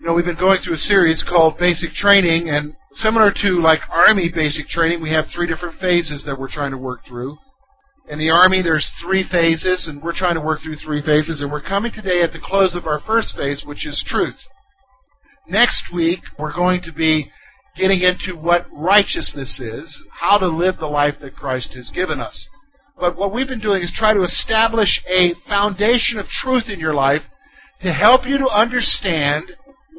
You know, we've been going through a series called Basic Training, and similar to like Army basic training, we have three different phases that we're trying to work through. In the Army, there's three phases, and we're trying to work through three phases, and we're coming today at the close of our first phase, which is truth. Next week, we're going to be getting into what righteousness is, how to live the life that Christ has given us. But what we've been doing is try to establish a foundation of truth in your life to help you to understand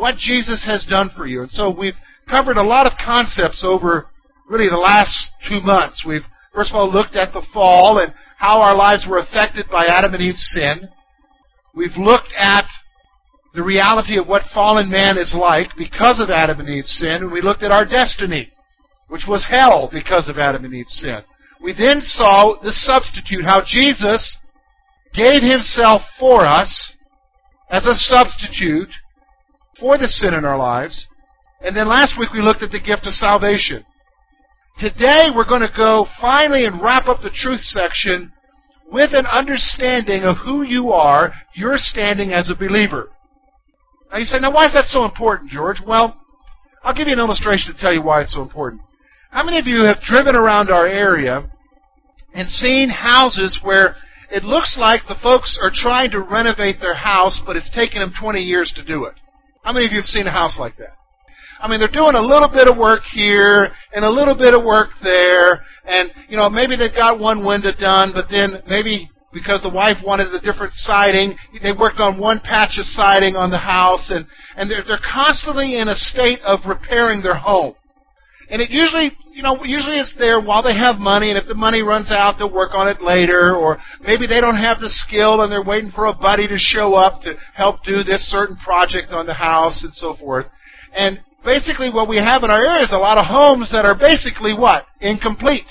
what Jesus has done for you. And so we've covered a lot of concepts over really the last two months. We've first of all looked at the fall and how our lives were affected by Adam and Eve's sin. We've looked at the reality of what fallen man is like because of Adam and Eve's sin, and we looked at our destiny, which was hell because of Adam and Eve's sin. We then saw the substitute, how Jesus gave himself for us as a substitute for the sin in our lives. And then last week we looked at the gift of salvation. Today we're going to go finally and wrap up the truth section with an understanding of who you are, your standing as a believer. Now you say, now why is that so important, George? Well, I'll give you an illustration to tell you why it's so important. How many of you have driven around our area and seen houses where it looks like the folks are trying to renovate their house, but it's taken them 20 years to do it? How many of you have seen a house like that? I mean, they're doing a little bit of work here and a little bit of work there, and you know maybe they've got one window done, but then maybe because the wife wanted a different siding, they worked on one patch of siding on the house, and and they're they're constantly in a state of repairing their home. And it usually, you know, usually it's there while they have money, and if the money runs out, they'll work on it later, or maybe they don't have the skill and they're waiting for a buddy to show up to help do this certain project on the house and so forth. And basically what we have in our area is a lot of homes that are basically what? Incomplete.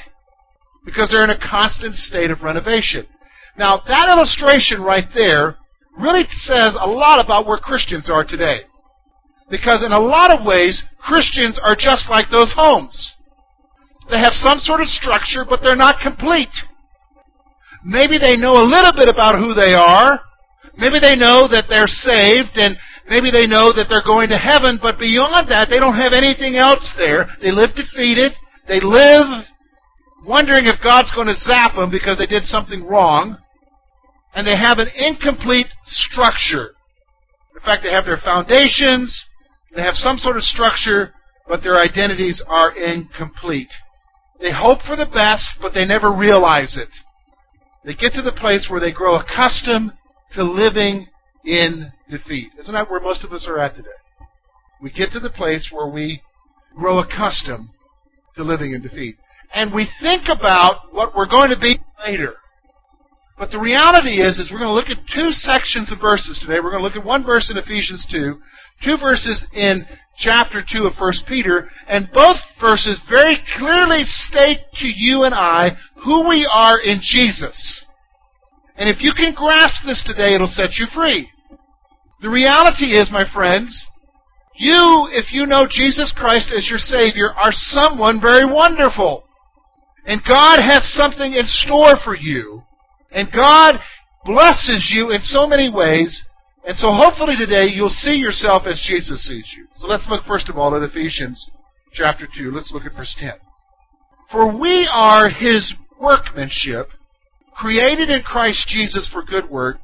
Because they're in a constant state of renovation. Now, that illustration right there really says a lot about where Christians are today. Because in a lot of ways, Christians are just like those homes. They have some sort of structure, but they're not complete. Maybe they know a little bit about who they are. Maybe they know that they're saved and Maybe they know that they're going to heaven, but beyond that, they don't have anything else there. They live defeated. They live wondering if God's going to zap them because they did something wrong. And they have an incomplete structure. In fact, they have their foundations, they have some sort of structure, but their identities are incomplete. They hope for the best, but they never realize it. They get to the place where they grow accustomed to living in defeat. Isn't that where most of us are at today? We get to the place where we grow accustomed to living in defeat. And we think about what we're going to be later. But the reality is, is we're going to look at two sections of verses today. We're going to look at one verse in Ephesians 2, two verses in chapter 2 of 1 Peter, and both verses very clearly state to you and I who we are in Jesus. And if you can grasp this today, it'll set you free. The reality is, my friends, you, if you know Jesus Christ as your Savior, are someone very wonderful. And God has something in store for you. And God blesses you in so many ways. And so hopefully today you'll see yourself as Jesus sees you. So let's look first of all at Ephesians chapter 2. Let's look at verse 10. For we are His workmanship, created in Christ Jesus for good work,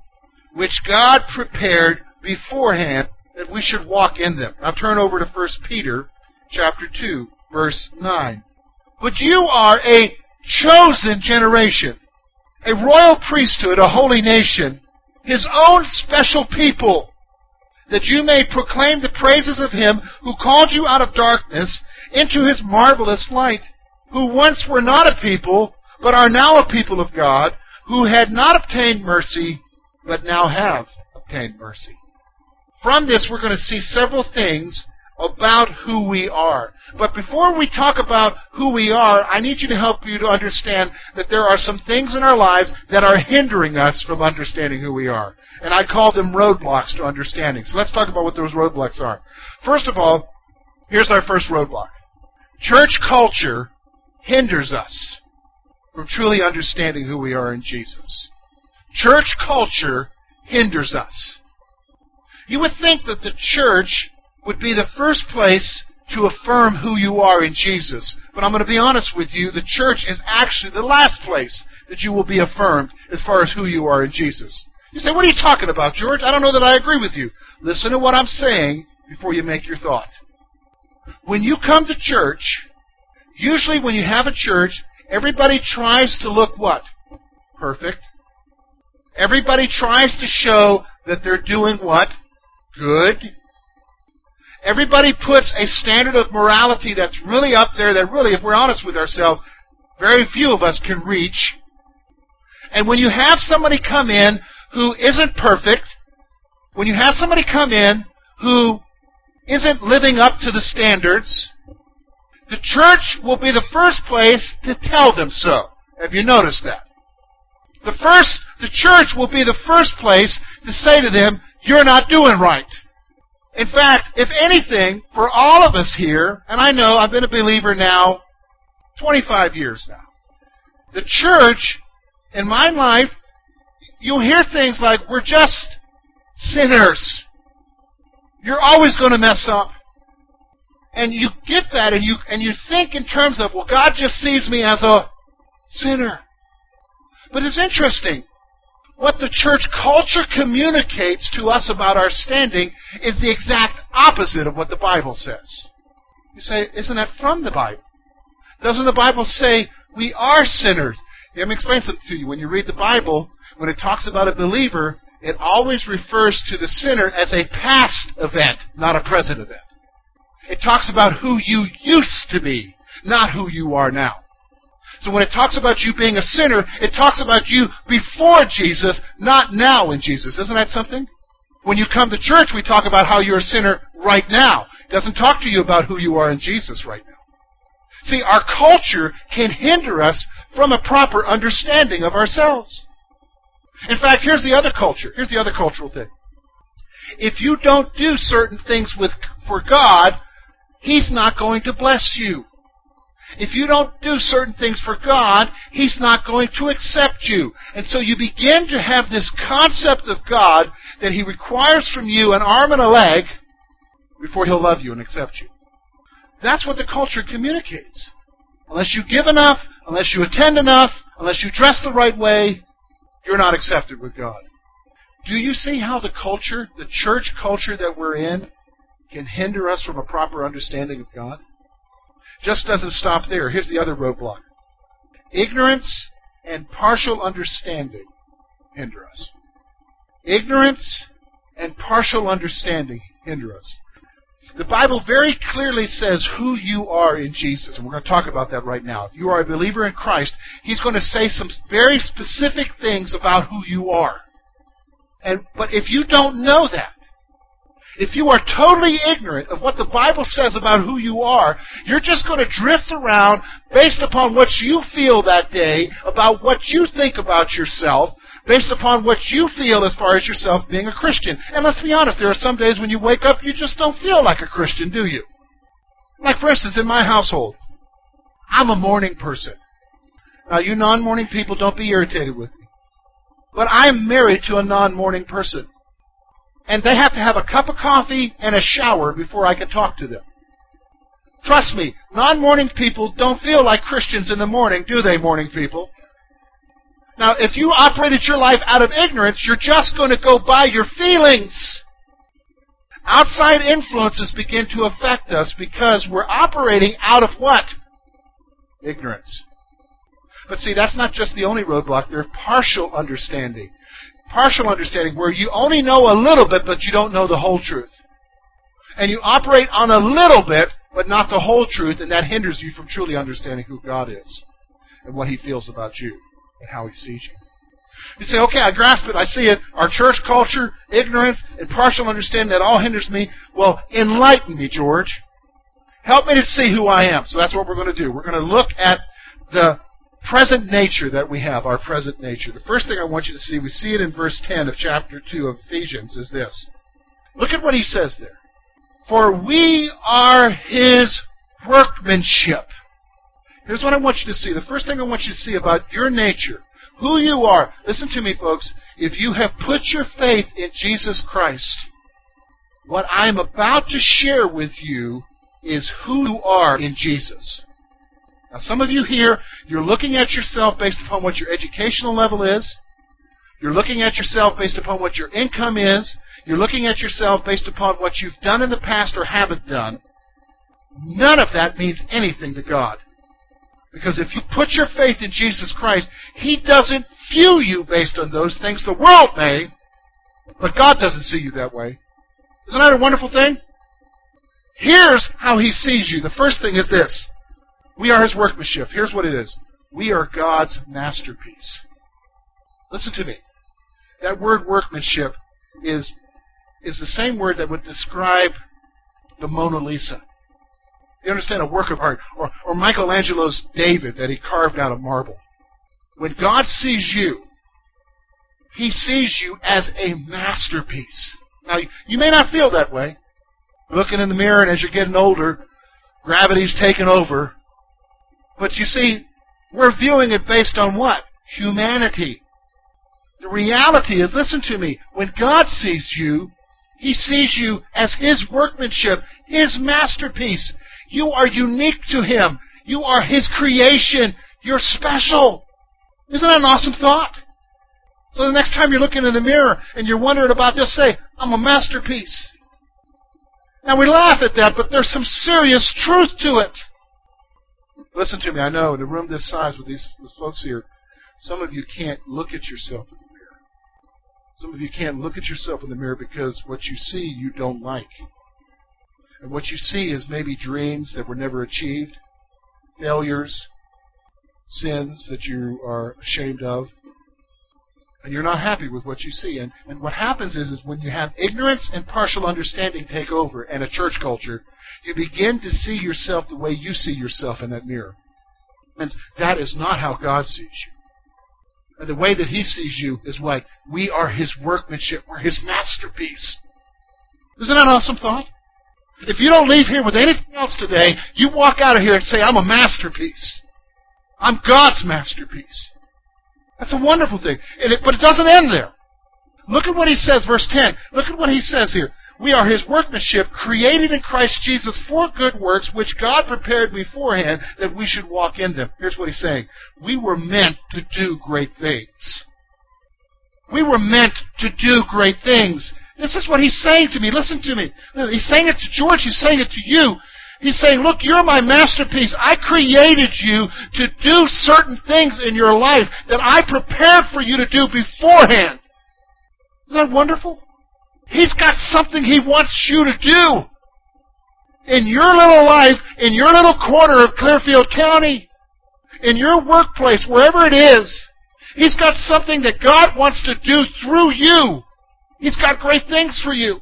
which God prepared beforehand that we should walk in them. Now turn over to 1 Peter chapter 2, verse 9. But you are a chosen generation, a royal priesthood, a holy nation, his own special people, that you may proclaim the praises of him who called you out of darkness into his marvelous light, who once were not a people, but are now a people of God, who had not obtained mercy, but now have obtained mercy. From this, we're going to see several things about who we are. But before we talk about who we are, I need you to help you to understand that there are some things in our lives that are hindering us from understanding who we are. And I call them roadblocks to understanding. So let's talk about what those roadblocks are. First of all, here's our first roadblock. Church culture hinders us from truly understanding who we are in Jesus. Church culture hinders us. You would think that the church would be the first place to affirm who you are in Jesus. But I'm going to be honest with you, the church is actually the last place that you will be affirmed as far as who you are in Jesus. You say, what are you talking about, George? I don't know that I agree with you. Listen to what I'm saying before you make your thought. When you come to church, usually when you have a church, everybody tries to look what? Perfect. Everybody tries to show that they're doing what? Good. Everybody puts a standard of morality that's really up there that really, if we're honest with ourselves, very few of us can reach. And when you have somebody come in who isn't perfect, when you have somebody come in who isn't living up to the standards, the church will be the first place to tell them so. Have you noticed that? The first, the church will be the first place to say to them, you're not doing right. In fact, if anything, for all of us here, and I know I've been a believer now 25 years now, the church, in my life, you'll hear things like, we're just sinners. You're always going to mess up. And you get that and you, and you think in terms of, well, God just sees me as a sinner. But it's interesting what the church culture communicates to us about our standing is the exact opposite of what the Bible says. You say, isn't that from the Bible? Doesn't the Bible say we are sinners? Let me explain something to you. When you read the Bible, when it talks about a believer, it always refers to the sinner as a past event, not a present event. It talks about who you used to be, not who you are now. So when it talks about you being a sinner, it talks about you before Jesus, not now in Jesus. Isn't that something? When you come to church, we talk about how you're a sinner right now. It doesn't talk to you about who you are in Jesus right now. See, our culture can hinder us from a proper understanding of ourselves. In fact, here's the other culture. Here's the other cultural thing. If you don't do certain things with, for God, He's not going to bless you. If you don't do certain things for God, He's not going to accept you. And so you begin to have this concept of God that He requires from you an arm and a leg before He'll love you and accept you. That's what the culture communicates. Unless you give enough, unless you attend enough, unless you dress the right way, you're not accepted with God. Do you see how the culture, the church culture that we're in, can hinder us from a proper understanding of God? Just doesn't stop there. Here's the other roadblock ignorance and partial understanding hinder us. Ignorance and partial understanding hinder us. The Bible very clearly says who you are in Jesus, and we're going to talk about that right now. If you are a believer in Christ, He's going to say some very specific things about who you are. And but if you don't know that, if you are totally ignorant of what the Bible says about who you are, you're just going to drift around based upon what you feel that day, about what you think about yourself, based upon what you feel as far as yourself being a Christian. And let's be honest, there are some days when you wake up, you just don't feel like a Christian, do you? Like, for instance, in my household, I'm a morning person. Now, you non morning people, don't be irritated with me. But I'm married to a non morning person and they have to have a cup of coffee and a shower before I can talk to them. Trust me, non morning people don't feel like Christians in the morning, do they, morning people? Now, if you operated your life out of ignorance, you're just going to go by your feelings. Outside influences begin to affect us because we're operating out of what? Ignorance. But see, that's not just the only roadblock. There's partial understanding partial understanding where you only know a little bit, but you don't know the whole truth. And you operate on a little bit, but not the whole truth, and that hinders you from truly understanding who God is and what He feels about you and how He sees you. You say, okay, I grasp it, I see it. Our church culture, ignorance, and partial understanding, that all hinders me. Well, enlighten me, George. Help me to see who I am. So that's what we're going to do. We're going to look at the present nature that we have, our present nature. The first thing I want you to see, we see it in verse 10 of chapter 2 of Ephesians, is this. Look at what he says there. For we are his workmanship. Here's what I want you to see. The first thing I want you to see about your nature, who you are. Listen to me, folks. If you have put your faith in Jesus Christ, what I'm about to share with you is who you are in Jesus. Now, some of you here, you're looking at yourself based upon what your educational level is. You're looking at yourself based upon what your income is. You're looking at yourself based upon what you've done in the past or haven't done. None of that means anything to God. Because if you put your faith in Jesus Christ, He doesn't view you based on those things. The world may, but God doesn't see you that way. Isn't that a wonderful thing? Here's how He sees you. The first thing is this we are His workmanship. Here's what it is we are God's masterpiece. Listen to me. That word workmanship is, is the same word that would describe the Mona Lisa. You understand a work of art, or, or Michelangelo's David that he carved out of marble. When God sees you, He sees you as a masterpiece. Now, you may not feel that way. Looking in the mirror, and as you're getting older, gravity's taken over, but you see, we're viewing it based on what? Humanity. The reality is, listen to me, when God sees you, He sees you as His workmanship, His masterpiece. You are unique to Him. You are His creation. You're special. Isn't that an awesome thought? So the next time you're looking in the mirror and you're wondering about, just say, I'm a masterpiece. Now we laugh at that, but there's some serious truth to it. Listen to me. I know in a room this size with these folks here, some of you can't look at yourself in the mirror. Some of you can't look at yourself in the mirror because what you see you don't like. And what you see is maybe dreams that were never achieved, failures, sins that you are ashamed of, and you're not happy with what you see. And, and what happens is, is when you have ignorance and partial understanding take over and a church culture, you begin to see yourself the way you see yourself in that mirror. And that is not how God sees you. And the way that He sees you is what? We are His workmanship. We're His masterpiece. Isn't that an awesome thought? If you don't leave here with anything else today, you walk out of here and say, I'm a masterpiece. I'm God's masterpiece. That's a wonderful thing. It, but it doesn't end there. Look at what he says, verse 10. Look at what he says here. We are his workmanship, created in Christ Jesus for good works, which God prepared beforehand that we should walk in them. Here's what he's saying. We were meant to do great things. We were meant to do great things. This is what he's saying to me. Listen to me. He's saying it to George. He's saying it to you. He's saying, look, you're my masterpiece. I created you to do certain things in your life that I prepared for you to do beforehand. Isn't that wonderful? He's got something He wants you to do. In your little life, in your little corner of Clearfield County, in your workplace, wherever it is, He's got something that God wants to do through you. He's got great things for you.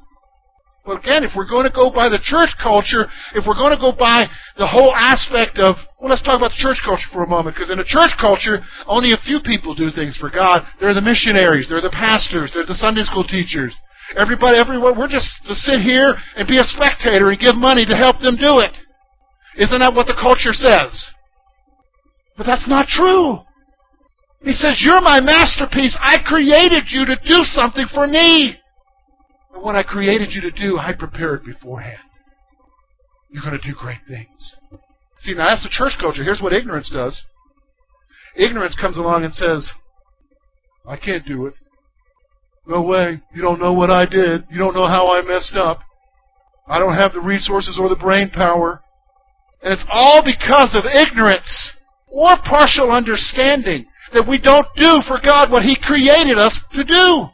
But again, if we're going to go by the church culture, if we're going to go by the whole aspect of, well, let's talk about the church culture for a moment, because in a church culture, only a few people do things for God. They're the missionaries, they're the pastors, they're the Sunday school teachers. Everybody, everywhere, we're just to sit here and be a spectator and give money to help them do it. Isn't that what the culture says? But that's not true. He says, You're my masterpiece. I created you to do something for me. And what I created you to do, I prepared beforehand. You're going to do great things. See, now that's the church culture. Here's what ignorance does ignorance comes along and says, I can't do it. No way. You don't know what I did. You don't know how I messed up. I don't have the resources or the brain power. And it's all because of ignorance or partial understanding that we don't do for God what He created us to do.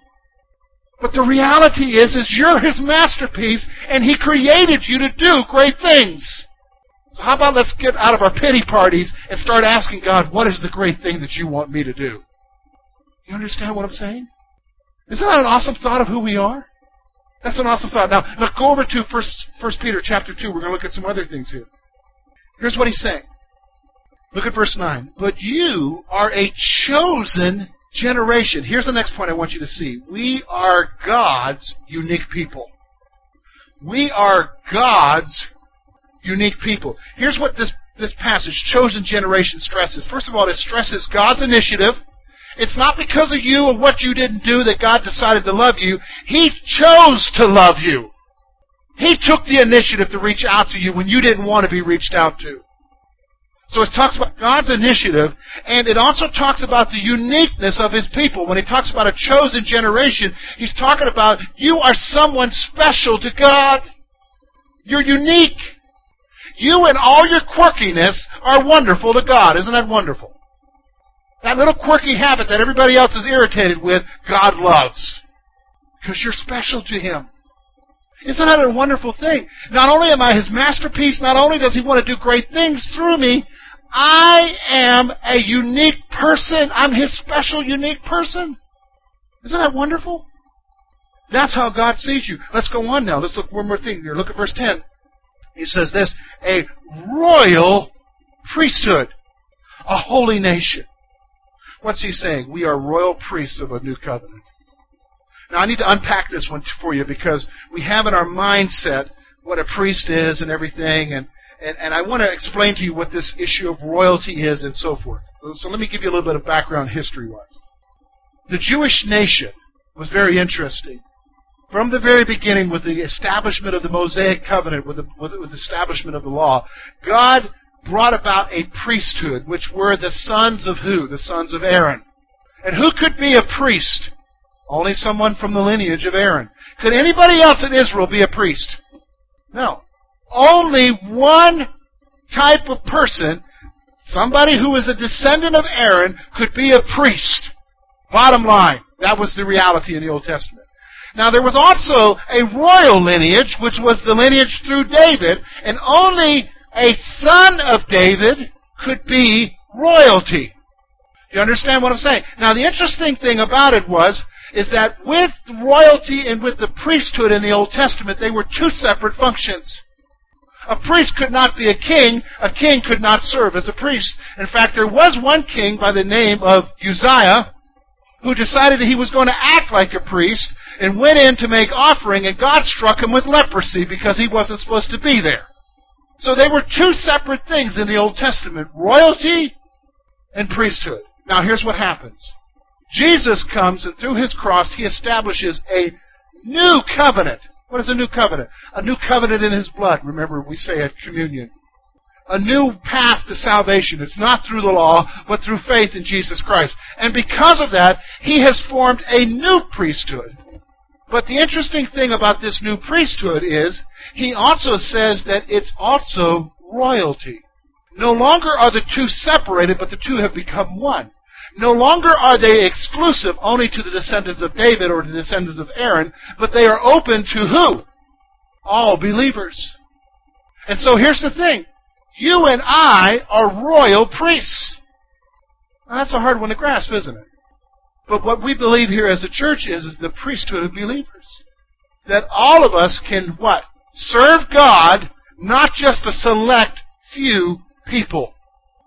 But the reality is, is you're His masterpiece, and He created you to do great things. So how about let's get out of our pity parties and start asking God, what is the great thing that you want me to do? You understand what I'm saying? Isn't that an awesome thought of who we are? That's an awesome thought. Now, look, go over to First, First Peter chapter 2. We're going to look at some other things here. Here's what he's saying. Look at verse 9. But you are a chosen generation. Here's the next point I want you to see. We are God's unique people. We are God's unique people. Here's what this, this passage, chosen generation, stresses. First of all, it stresses God's initiative. It's not because of you or what you didn't do that God decided to love you. He chose to love you. He took the initiative to reach out to you when you didn't want to be reached out to. So it talks about God's initiative, and it also talks about the uniqueness of His people. When He talks about a chosen generation, He's talking about you are someone special to God. You're unique. You and all your quirkiness are wonderful to God. Isn't that wonderful? That little quirky habit that everybody else is irritated with, God loves. Because you're special to Him. Isn't that a wonderful thing? Not only am I His masterpiece, not only does He want to do great things through me, I am a unique person. I'm His special, unique person. Isn't that wonderful? That's how God sees you. Let's go on now. Let's look one more thing here. Look at verse 10. He says this a royal priesthood, a holy nation. What's he saying? We are royal priests of a new covenant. Now, I need to unpack this one for you because we have in our mindset what a priest is and everything, and, and, and I want to explain to you what this issue of royalty is and so forth. So let me give you a little bit of background history wise. The Jewish nation was very interesting. From the very beginning, with the establishment of the Mosaic covenant, with the, with the establishment of the law, God brought about a priesthood, which were the sons of who? The sons of Aaron. And who could be a priest? Only someone from the lineage of Aaron. Could anybody else in Israel be a priest? No. Only one type of person, somebody who is a descendant of Aaron, could be a priest. Bottom line. That was the reality in the Old Testament. Now there was also a royal lineage, which was the lineage through David, and only a son of David could be royalty. You understand what I'm saying? Now the interesting thing about it was is that with royalty and with the priesthood in the Old Testament, they were two separate functions. A priest could not be a king. A king could not serve as a priest. In fact, there was one king by the name of Uzziah who decided that he was going to act like a priest and went in to make offering, and God struck him with leprosy because he wasn't supposed to be there. So they were two separate things in the Old Testament royalty and priesthood. Now, here's what happens Jesus comes, and through his cross, he establishes a new covenant. What is a new covenant? A new covenant in his blood. Remember, we say at communion. A new path to salvation. It's not through the law, but through faith in Jesus Christ. And because of that, he has formed a new priesthood. But the interesting thing about this new priesthood is, he also says that it's also royalty. No longer are the two separated, but the two have become one. No longer are they exclusive only to the descendants of David or the descendants of Aaron, but they are open to who? All believers. And so here's the thing. You and I are royal priests. Now, that's a hard one to grasp, isn't it? But what we believe here as a church is, is the priesthood of believers. That all of us can what? Serve God, not just a select few people.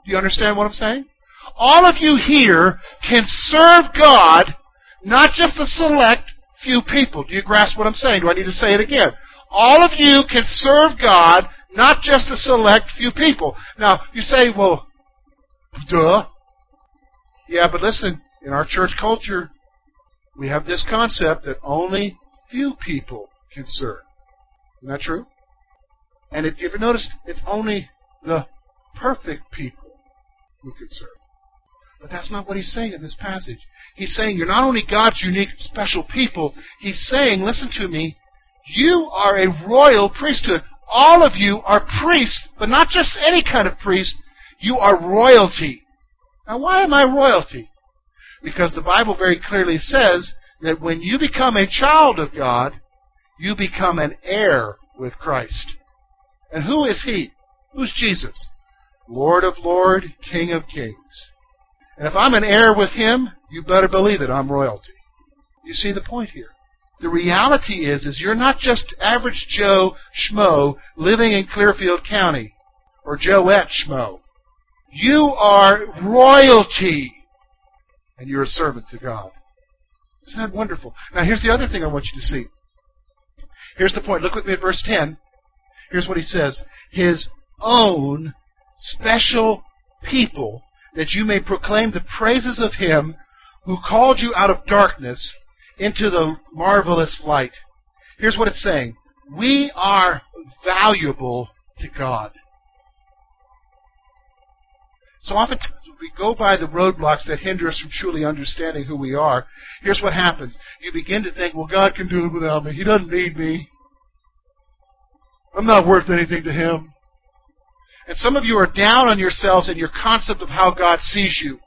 Do you understand what I'm saying? All of you here can serve God, not just a select few people. Do you grasp what I'm saying? Do I need to say it again? All of you can serve God, not just a select few people. Now, you say, well, duh. Yeah, but listen, in our church culture, we have this concept that only few people can serve. Isn't that true? And if you ever noticed, it's only the perfect people who can serve. But that's not what he's saying in this passage. He's saying you're not only God's unique, special people, he's saying, listen to me, you are a royal priesthood. All of you are priests, but not just any kind of priest. You are royalty. Now, why am I royalty? Because the Bible very clearly says that when you become a child of God, you become an heir with Christ. And who is He? Who's Jesus? Lord of Lords, King of Kings. And if I'm an heir with him, you better believe it, I'm royalty. You see the point here. The reality is, is you're not just average Joe Schmo living in Clearfield County or Joette Schmo. You are royalty, and you're a servant to God. Isn't that wonderful? Now, here's the other thing I want you to see. Here's the point. Look with me at verse 10. Here's what he says His own special people, that you may proclaim the praises of him who called you out of darkness into the marvelous light. Here's what it's saying We are valuable to God. So oftentimes we go by the roadblocks that hinder us from truly understanding who we are, here's what happens. You begin to think, well, God can do it without me. He doesn't need me. I'm not worth anything to Him. And some of you are down on yourselves and your concept of how God sees you.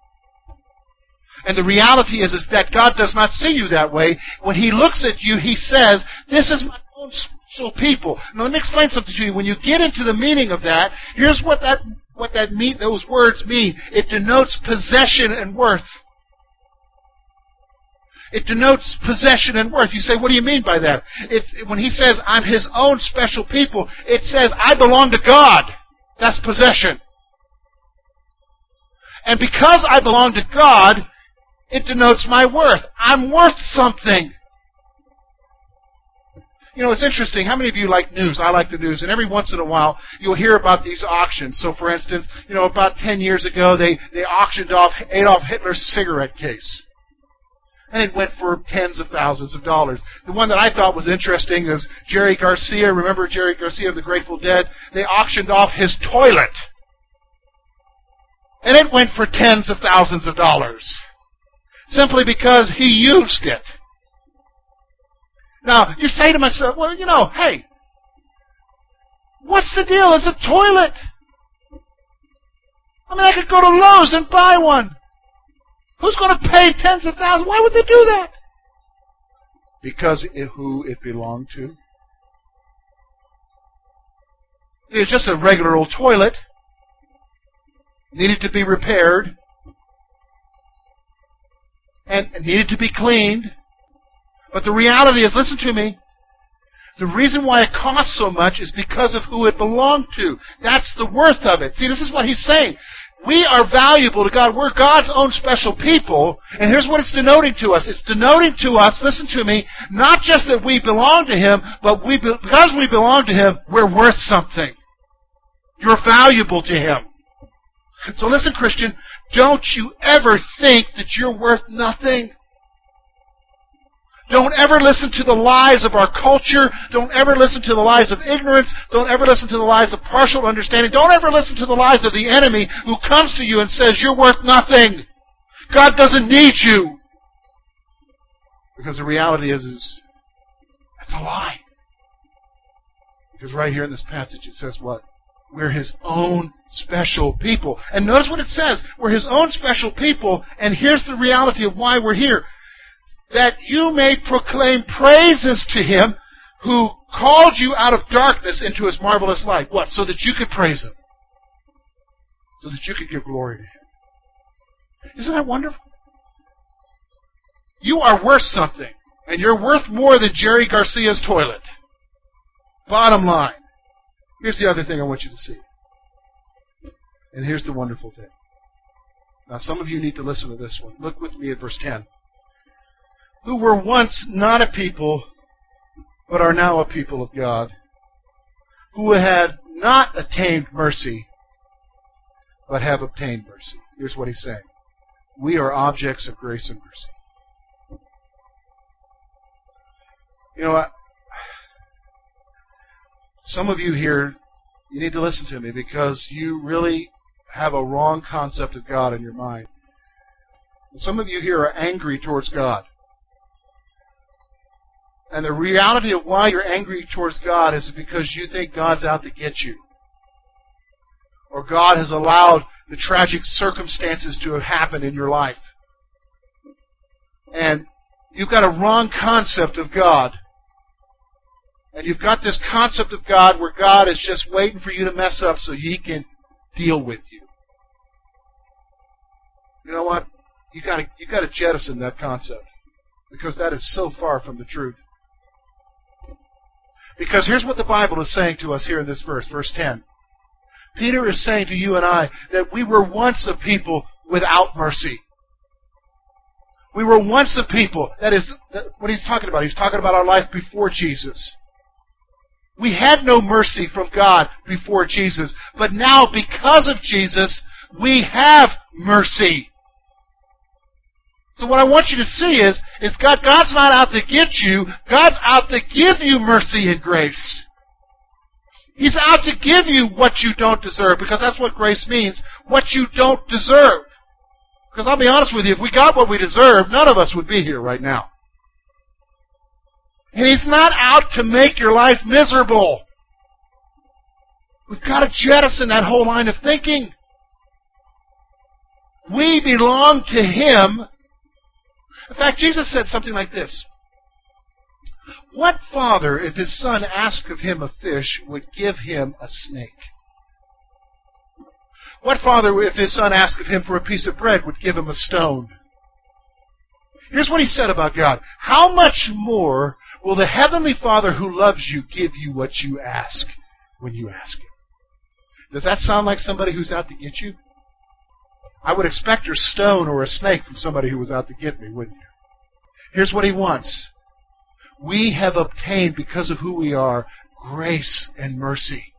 And the reality is, is that God does not see you that way. When He looks at you, He says, This is my own special people. Now let me explain something to you. When you get into the meaning of that, here's what that what that mean, those words mean. It denotes possession and worth. It denotes possession and worth. You say, what do you mean by that? It, when he says, I'm his own special people, it says, I belong to God. That's possession. And because I belong to God, it denotes my worth. I'm worth something. You know, it's interesting. How many of you like news? I like the news. And every once in a while, you'll hear about these auctions. So, for instance, you know, about 10 years ago, they, they auctioned off Adolf Hitler's cigarette case. And it went for tens of thousands of dollars. The one that I thought was interesting is Jerry Garcia. Remember Jerry Garcia of the Grateful Dead? They auctioned off his toilet. And it went for tens of thousands of dollars. Simply because he used it. Now, you say to myself, well, you know, hey, what's the deal? It's a toilet. I mean, I could go to Lowe's and buy one. Who's going to pay tens of thousands? Why would they do that? Because it, who it belonged to. It's just a regular old toilet. Needed to be repaired. And needed to be cleaned. But the reality is, listen to me, the reason why it costs so much is because of who it belonged to. That's the worth of it. See, this is what he's saying. We are valuable to God. We're God's own special people. And here's what it's denoting to us. It's denoting to us, listen to me, not just that we belong to Him, but we, because we belong to Him, we're worth something. You're valuable to Him. So listen, Christian, don't you ever think that you're worth nothing. Don't ever listen to the lies of our culture. Don't ever listen to the lies of ignorance. Don't ever listen to the lies of partial understanding. Don't ever listen to the lies of the enemy who comes to you and says, You're worth nothing. God doesn't need you. Because the reality is, is that's a lie. Because right here in this passage it says what? We're His own special people. And notice what it says. We're His own special people, and here's the reality of why we're here that you may proclaim praises to him who called you out of darkness into his marvelous light. What? So that you could praise him. So that you could give glory to him. Isn't that wonderful? You are worth something. And you're worth more than Jerry Garcia's toilet. Bottom line. Here's the other thing I want you to see. And here's the wonderful thing. Now, some of you need to listen to this one. Look with me at verse 10 who were once not a people, but are now a people of God, who had not attained mercy, but have obtained mercy. Here's what he's saying We are objects of grace and mercy. You know what? Some of you here, you need to listen to me because you really have a wrong concept of God in your mind. some of you here are angry towards God. And the reality of why you're angry towards God is because you think God's out to get you. Or God has allowed the tragic circumstances to have happened in your life. And you've got a wrong concept of God. And you've got this concept of God where God is just waiting for you to mess up so He can deal with you. You know what? You got to you got to jettison that concept because that is so far from the truth. Because here's what the Bible is saying to us here in this verse, verse 10. Peter is saying to you and I that we were once a people without mercy. We were once a people. That is what he's talking about. He's talking about our life before Jesus. We had no mercy from God before Jesus, but now because of Jesus, we have mercy. So what I want you to see is, is God, God's not out to get you. God's out to give you mercy and grace. He's out to give you what you don't deserve, because that's what grace means. What you don't deserve. Because I'll be honest with you, if we got what we deserve, none of us would be here right now. And He's not out to make your life miserable. We've got to jettison that whole line of thinking. We belong to Him in fact, Jesus said something like this What father, if his son asked of him a fish, would give him a snake? What father, if his son asked of him for a piece of bread, would give him a stone? Here's what he said about God How much more will the Heavenly Father who loves you give you what you ask when you ask Him? Does that sound like somebody who's out to get you? I would expect a stone or a snake from somebody who was out to get me, wouldn't you? Here's what he wants. We have obtained, because of who we are, grace and mercy.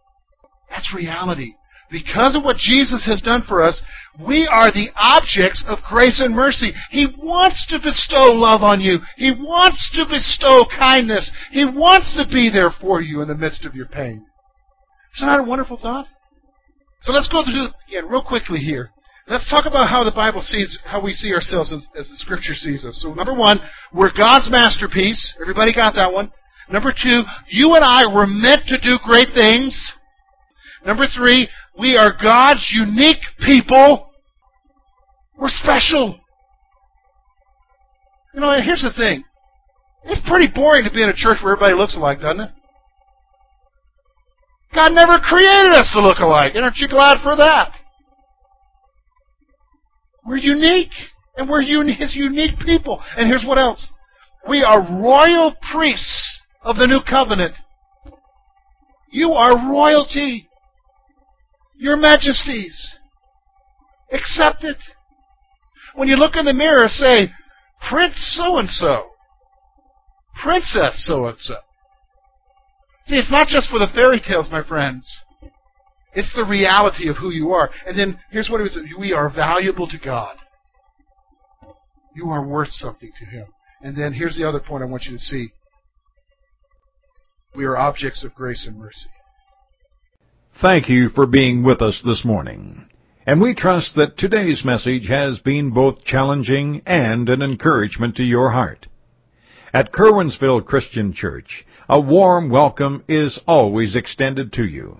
That's reality. Because of what Jesus has done for us, we are the objects of grace and mercy. He wants to bestow love on you. He wants to bestow kindness. He wants to be there for you in the midst of your pain. Isn't that a wonderful thought? So let's go through again real quickly here. Let's talk about how the Bible sees, how we see ourselves as, as, the Scripture sees us. So, number one, we're God's masterpiece. Everybody got that one? Number two, you and I were meant to do great things. Number three, we are God's unique people. We're special. You know, here's the thing. It's pretty boring to be in a church where everybody looks alike, doesn't it? God never created us to look alike. And aren't you glad for that? We're unique. And we're un- His unique people. And here's what else. We are royal priests of the new covenant. You are royalty. Your majesties. Accept it. When you look in the mirror, say, Prince so and so. Princess so and so. See, it's not just for the fairy tales, my friends. It's the reality of who you are. And then here's what it is we are valuable to God. You are worth something to Him. And then here's the other point I want you to see we are objects of grace and mercy. Thank you for being with us this morning. And we trust that today's message has been both challenging and an encouragement to your heart. At Curwensville Christian Church, a warm welcome is always extended to you.